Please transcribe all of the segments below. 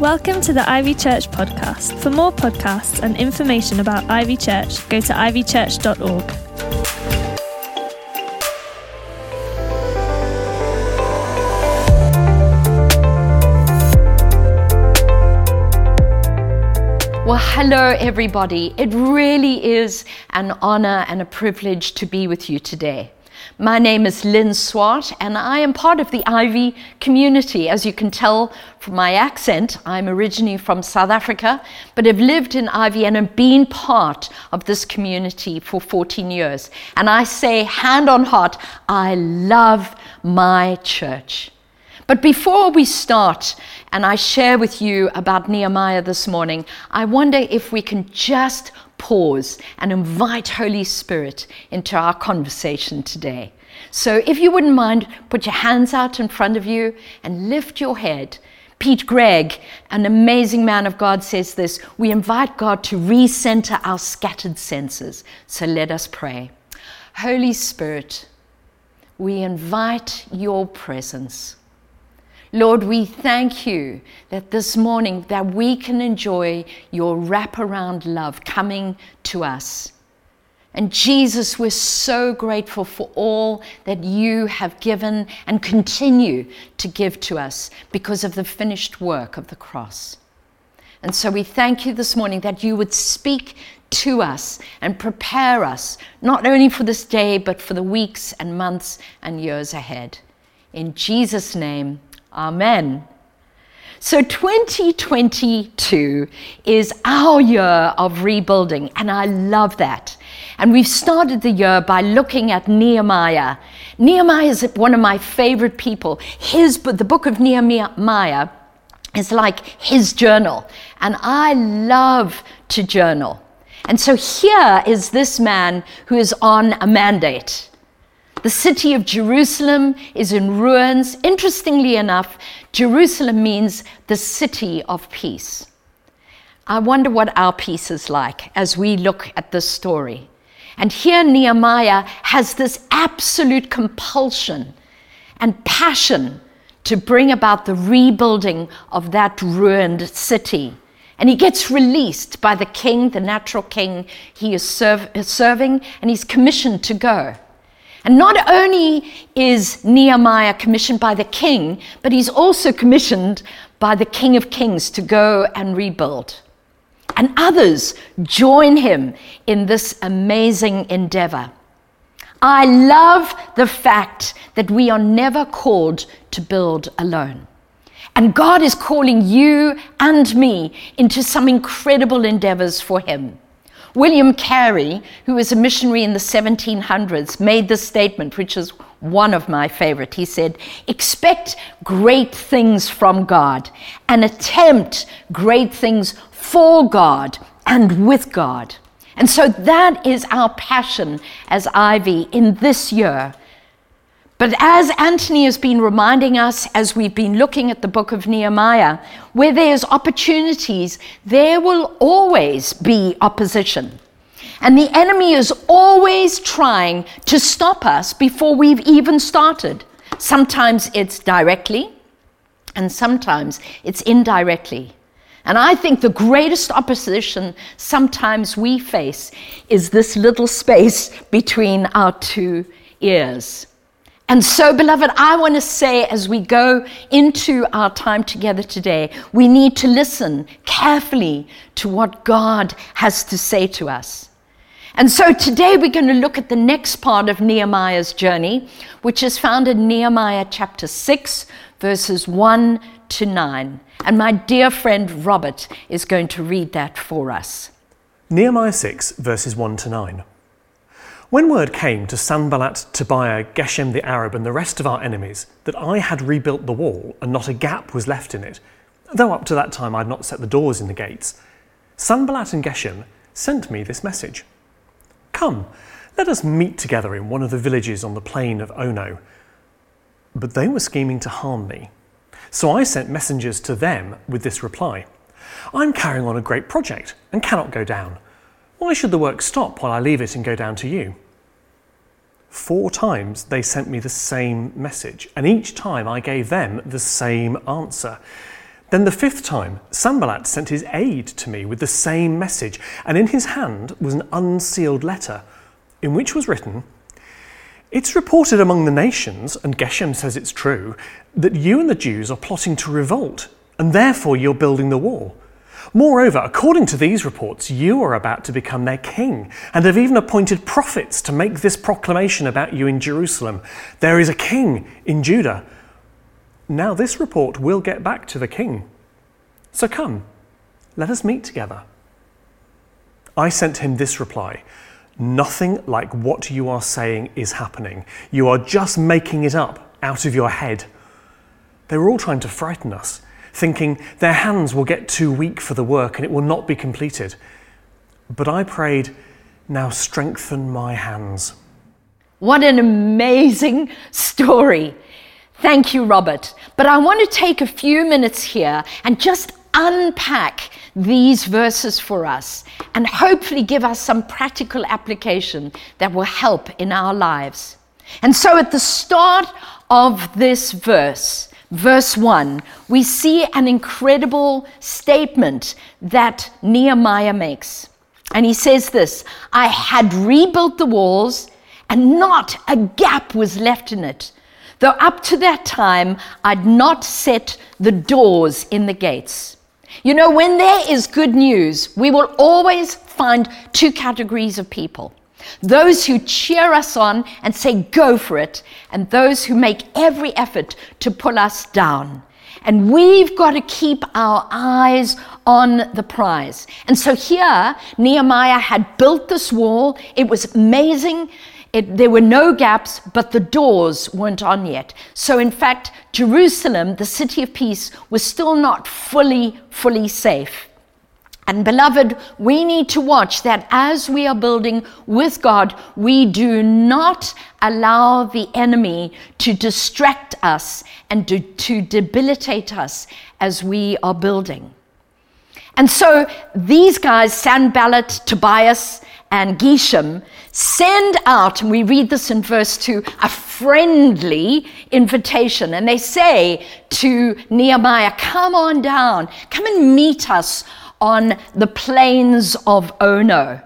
Welcome to the Ivy Church podcast. For more podcasts and information about Ivy Church, go to ivychurch.org. Well, hello, everybody. It really is an honor and a privilege to be with you today. My name is Lynn Swart, and I am part of the Ivy community. As you can tell from my accent, I'm originally from South Africa, but have lived in Ivy and have been part of this community for 14 years. And I say, hand on heart, I love my church. But before we start, and I share with you about Nehemiah this morning, I wonder if we can just pause and invite Holy Spirit into our conversation today. So if you wouldn't mind, put your hands out in front of you and lift your head. Pete Greig, an amazing man of God, says this We invite God to recenter our scattered senses. So let us pray. Holy Spirit, we invite your presence. Lord, we thank you that this morning that we can enjoy your wraparound love coming to us. And Jesus, we're so grateful for all that you have given and continue to give to us because of the finished work of the cross. And so we thank you this morning that you would speak to us and prepare us, not only for this day, but for the weeks and months and years ahead. In Jesus' name, Amen. So 2022 is our year of rebuilding, and I love that. And we've started the year by looking at Nehemiah. Nehemiah is one of my favorite people. His the book of Nehemiah is like his journal, and I love to journal. And so here is this man who is on a mandate. The city of Jerusalem is in ruins. Interestingly enough, Jerusalem means the city of peace. I wonder what our peace is like as we look at this story. And here Nehemiah has this absolute compulsion and passion to bring about the rebuilding of that ruined city. And he gets released by the king, the natural king he is, serving, and he's commissioned to go. And not only is Nehemiah commissioned by the king, but he's also commissioned by the King of Kings to go and rebuild. And others join him in this amazing endeavor. I love the fact that we are never called to build alone. And God is calling you and me into some incredible endeavors for Him. William Carey, who was a missionary in the 1700s, made this statement, which is one of my favorite. He said, Expect great things from God and attempt great things for God and with God. And so that is our passion as Ivy in this year but as Anthony has been reminding us as we've been looking at the book of Nehemiah, where there's opportunities, there will always be opposition. And the enemy is always trying to stop us before we've even started. Sometimes it's directly, and sometimes it's indirectly. And I think the greatest opposition sometimes we face is this little space between our two ears. And so, beloved, I want to say as we go into our time together today, we need to listen carefully to what God has to say to us. And so today we're going to look at the next part of Nehemiah's journey, which is found in Nehemiah chapter 6, verses 1 to 9. And my dear friend Robert is going to read that for us. Nehemiah 6, verses 1 to 9. When word came to Sanballat, Tobiah, Geshem the Arab, and the rest of our enemies that I had rebuilt the wall and not a gap was left in it, though up to that time I had not set the doors in the gates, Sanballat and Geshem sent me this message Come, let us meet together in one of the villages on the plain of Ono. But they were scheming to harm me. So I sent messengers to them with this reply I'm carrying on a great project and cannot go down. Why should the work stop while I leave it and go down to you? Four times they sent me the same message, and each time I gave them the same answer. Then the fifth time, Sanballat sent his aide to me with the same message, and in his hand was an unsealed letter, in which was written, It's reported among the nations, and Geshem says it's true, that you and the Jews are plotting to revolt, and therefore you're building the wall. Moreover, according to these reports, you are about to become their king, and have even appointed prophets to make this proclamation about you in Jerusalem There is a king in Judah. Now, this report will get back to the king. So come, let us meet together. I sent him this reply Nothing like what you are saying is happening. You are just making it up out of your head. They were all trying to frighten us thinking their hands will get too weak for the work and it will not be completed. But I prayed, Now strengthen my hands. What an amazing story. Thank you, Robert. But I want to take a few minutes here and just unpack these verses for us and hopefully give us some practical application that will help in our lives. And so at the start of this verse, verse 1, we see an incredible statement that Nehemiah makes. And he says this I had rebuilt the walls, and not a gap was left in it. Though up to that time, I'd not set the doors in the gates. You know, when there is good news, we will always find two categories of people those who cheer us on and say, go for it, and those who make every effort to pull us down. And we've got to keep our eyes on the prize. And so here, Nehemiah had built this wall. It was amazing. It, there were no gaps, but the doors weren't on yet. So, in fact, Jerusalem, the city of peace, was still not fully, fully safe. And beloved, we need to watch that as we are building with God, we do not allow the enemy to distract us and to, to debilitate us as we are building. And so these guys, Sanballat, Tobias, and Geshem, send out, and we read this in verse 2, a friendly invitation. And they say to Nehemiah, Come on down, come and meet us on the plains of Ono.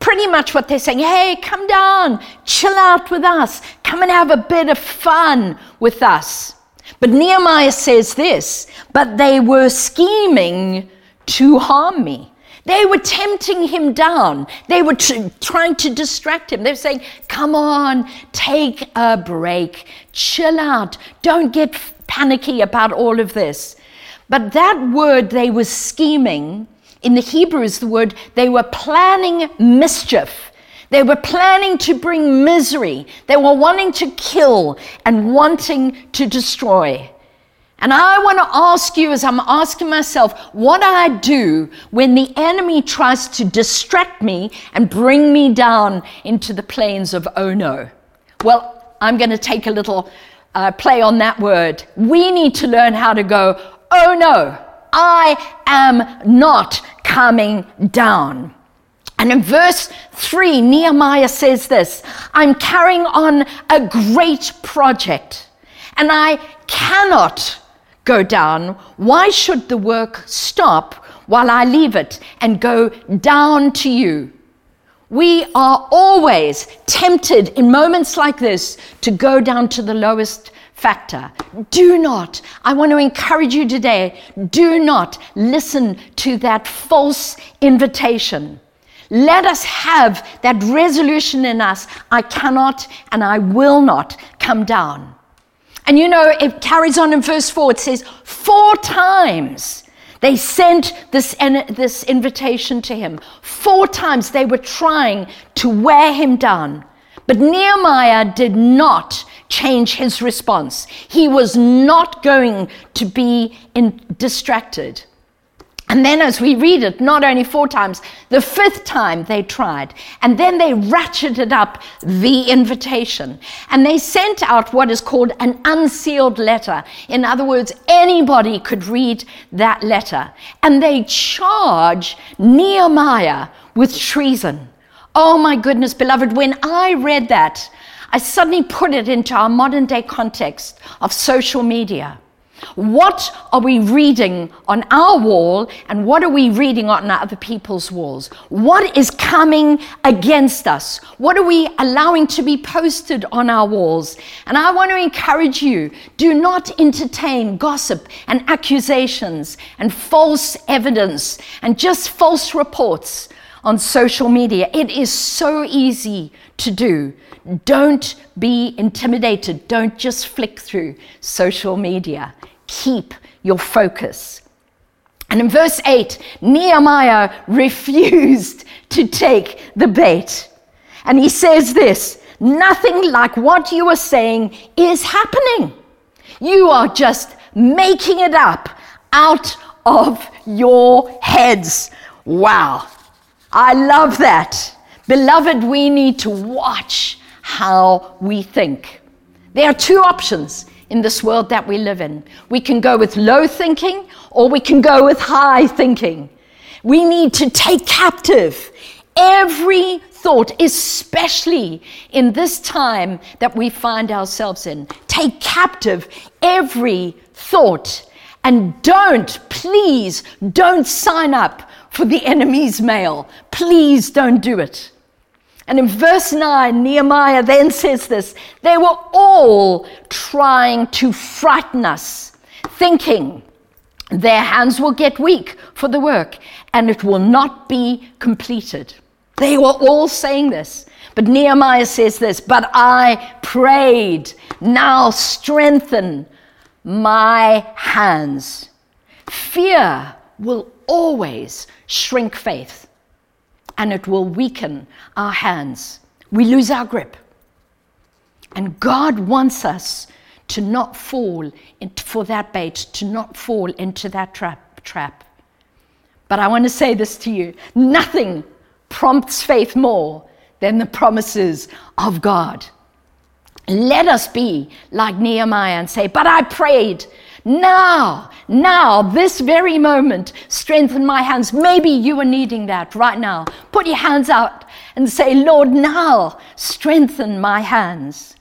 Pretty much what they're saying hey, come down, chill out with us, come and have a bit of fun with us. But Nehemiah says this, but they were scheming to harm me. They were tempting him down. They were t- trying to distract him. They were saying, Come on, take a break, chill out, don't get panicky about all of this. But that word they were scheming, in the Hebrew is the word they were planning mischief. They were planning to bring misery. They were wanting to kill and wanting to destroy. And I want to ask you, as I'm asking myself, what do I do when the enemy tries to distract me and bring me down into the plains of Ono. Well, I'm going to take a little uh, play on that word. We need to learn how to go, oh no, I am not coming down. And in verse 3, Nehemiah says this I'm carrying on a great project, and I cannot go down. Why should the work stop while I leave it and go down to you? We are always tempted in moments like this to go down to the lowest factor. Do not, I want to encourage you today, do not listen to that false invitation. Let us have that resolution in us I cannot and I will not come down. And you know, it carries on in verse 4, it says, Four times they sent this, this invitation to him. Four times they were trying to wear him down. But Nehemiah did not change his response. He was not going to be in, distracted. And then, as we read it, not only four times, the fifth time they tried. And then they ratcheted up the invitation. And they sent out what is called an unsealed letter. In other words, anybody could read that letter. And they charge Nehemiah with treason. Oh my goodness, beloved, when I read that, I suddenly put it into our modern day context of social media. What are we reading on our wall and what are we reading on other people's walls? What is coming against us? What are we allowing to be posted on our walls? And I want to encourage you do not entertain gossip and accusations and false evidence and just false reports on social media. It is so easy to do. Don't be intimidated. Don't just flick through social media keep your focus. And in verse 8, Nehemiah refused to take the bait. And he says this nothing like what you are saying is happening. You are just making it up out of your heads. Wow. I love that. Beloved, we need to watch how we think. There are two options in this world that we live in. We can go with low thinking or we can go with high thinking. We need to take captive every thought, especially in this time that we find ourselves in. Take captive every thought and don't, please, don't sign up for the enemy's mail. Please don't do it. And in verse 9, Nehemiah then says this they were all trying to frighten us, thinking their hands will get weak for the work and it will not be completed. They were all saying this. But Nehemiah says this, but I prayed, now strengthen my hands. Fear will always shrink faith and it will weaken our hands. We lose our grip. And God wants us to not fall into, for that bait, to not fall into that trap, trap. But I want to say this to you nothing prompts faith more than the promises of God. Let us be like Nehemiah and say, But I prayed now, now, this very moment, strengthen my hands. Maybe you are needing that right now. Put your hands out and say, Lord, now strengthen my hands.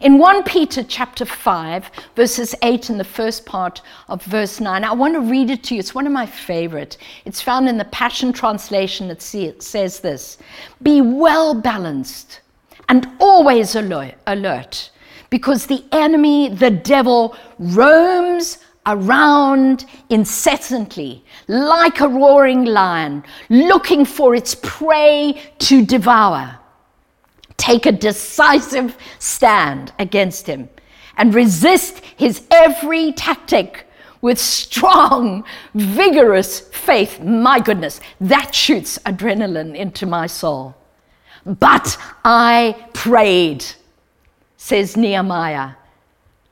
In 1 Peter chapter 5, verses 8 and the first part of verse 9, I want to read it to you. It's one of my favorite. It's found in the Passion Translation. It says this Be well balanced and always alert because the enemy, the devil, roams around incessantly like a roaring lion, looking for its prey to devour. Take a decisive stand against him and resist his every tactic with strong, vigorous faith. My goodness, that shoots adrenaline into my soul. But I prayed says Nehemiah.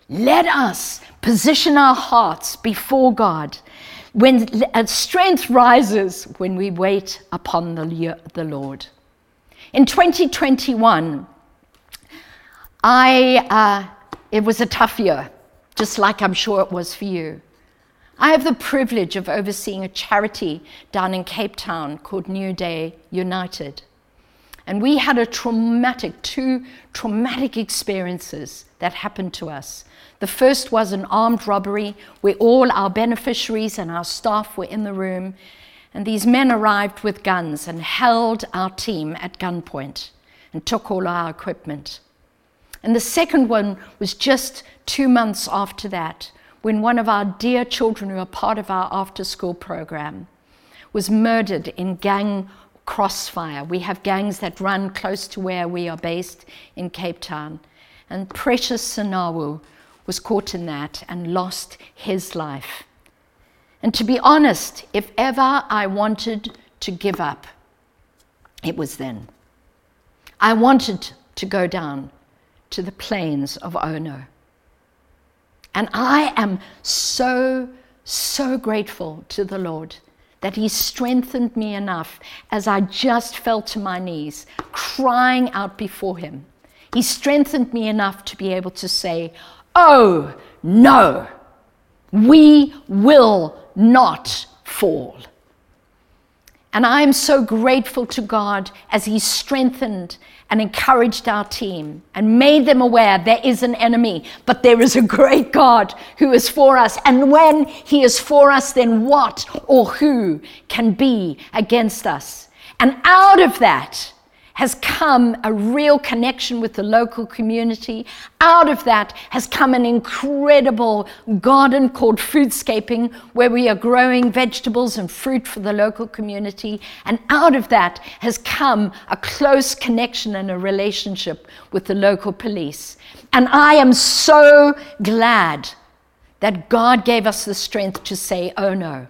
Let us position our hearts before God when strength rises when we wait upon the, the Lord. In 2021, I, uh, it was a tough year, just like I'm sure it was for you. I have the privilege of overseeing a charity down in Cape Town called New Day United. And we had a traumatic, two traumatic experiences that happened to us. The first was an armed robbery where all our beneficiaries and our staff were in the room. And these men arrived with guns and held our team at gunpoint and took all our equipment. And the second one was just two months after that, when one of our dear children, who are part of our after school program, was murdered in gang crossfire. We have gangs that run close to where we are based in Cape Town. And Precious Sinawu was caught in that and lost his life. And to be honest, if ever I wanted to give up, it was then. I wanted to go down to the plains of Ono. And I am so, so grateful to the Lord that He strengthened me enough as I just fell to my knees, crying out before Him. He strengthened me enough to be able to say, Oh, no, we will not fall. And I am so grateful to God as He strengthened and encouraged our team and made them aware there is an enemy, but there is a great God who is for us. And when He is for us, then what or who can be against us? And out of that, has come a real connection with the local community. Out of that has come an incredible garden called Foodscaping, where we are growing vegetables and fruit for the local community. And out of that has come a close connection and a relationship with the local police. And I am so glad that God gave us the strength to say, oh no.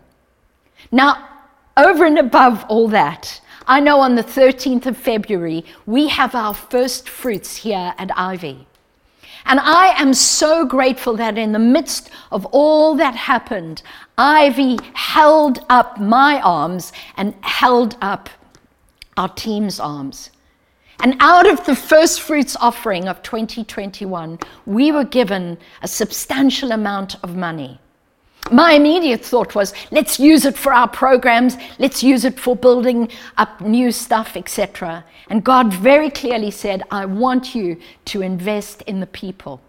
Now, over and above all that, I know on the 13th of February, we have our first fruits here at Ivy. And I am so grateful that in the midst of all that happened, Ivy held up my arms and held up our team's arms. And out of the first fruits offering of 2021, we were given a substantial amount of money. My immediate thought was, let's use it for our programs, let's use it for building up new stuff, etc. And God very clearly said, I want you to invest in the people,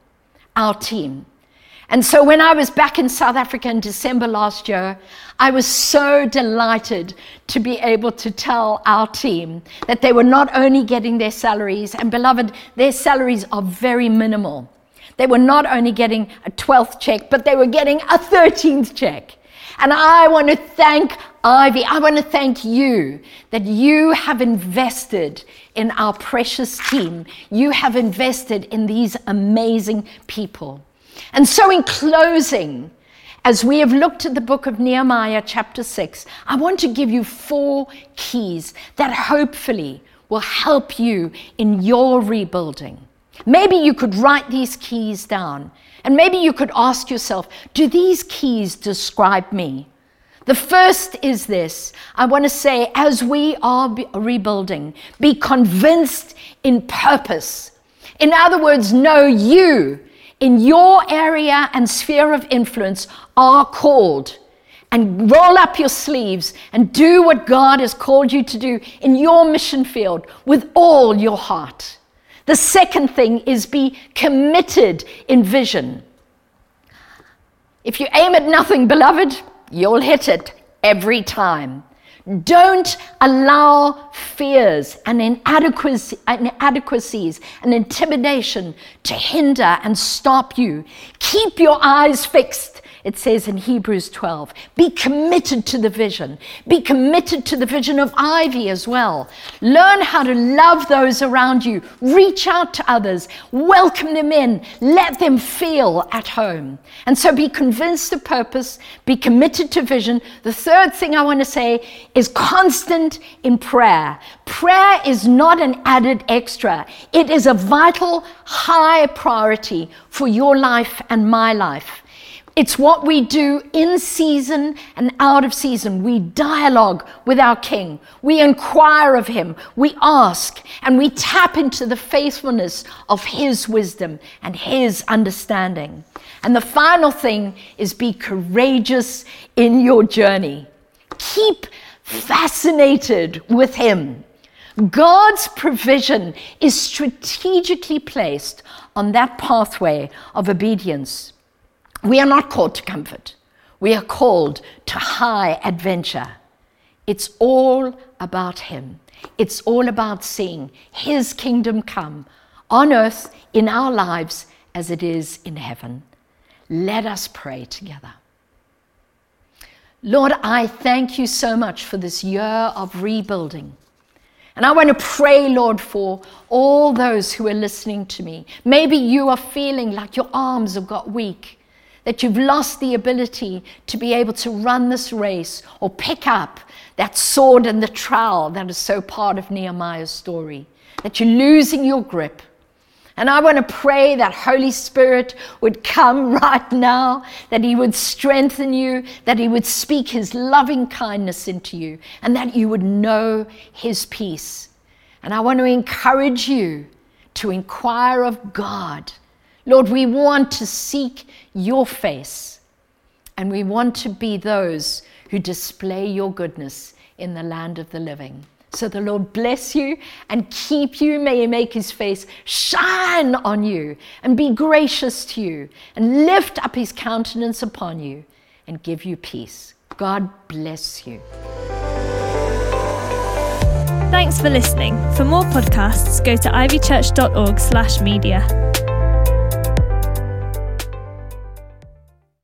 our team. And so when I was back in South Africa in December last year, I was so delighted to be able to tell our team that they were not only getting their salaries, and beloved, their salaries are very minimal. They were not only getting a 12th check, but they were getting a 13th check. And I want to thank Ivy, I want to thank you that you have invested in our precious team. You have invested in these amazing people. And so, in closing, as we have looked at the book of Nehemiah, chapter 6, I want to give you four keys that hopefully will help you in your rebuilding. Maybe you could write these keys down and maybe you could ask yourself do these keys describe me? The first is this I want to say, as we are rebuilding, be convinced in purpose. In other words, know you in your area and sphere of influence are called. And roll up your sleeves and do what God has called you to do in your mission field with all your heart. The second thing is be committed in vision. If you aim at nothing, beloved, you'll hit it every time. Don't allow fears and inadequacies and intimidation to hinder and stop you. Keep your eyes fixed it says in Hebrews 12. Be committed to the vision. Be committed to the vision of Ivy as well. Learn how to love those around you. Reach out to others. Welcome them in. Let them feel at home. And so be convinced of purpose. Be committed to vision. The third thing I want to say is constant in prayer. Prayer is not an added extra, it is a vital, high priority for your life and my life. It's what we do in season and out of season. We dialogue with our King. We inquire of him. We ask and we tap into the faithfulness of his wisdom and his understanding. And the final thing is be courageous in your journey. Keep fascinated with him. God's provision is strategically placed on that pathway of obedience. We are not called to comfort. We are called to high adventure. It's all about Him. It's all about seeing His kingdom come on earth in our lives as it is in heaven. Let us pray together. Lord, I thank you so much for this year of rebuilding. And I want to pray, Lord, for all those who are listening to me. Maybe you are feeling like your arms have got weak that you've lost the ability to be able to run this race or pick up that sword and the trowel that is so part of Nehemiah's story, that you're losing your grip. And I want to pray that Holy Spirit would come right now, that He would strengthen you, that He would speak His loving kindness into you, and that you would know His peace. And I want to encourage you to inquire of God Lord, we want to seek your face And we want to be those who display your goodness in the land of the living. So the Lord bless you and keep you. May He make His face shine on you and be gracious to you and lift up His countenance upon you and give you peace. God bless you. Thanks for listening. For more podcasts, go to ivychurch.org/media.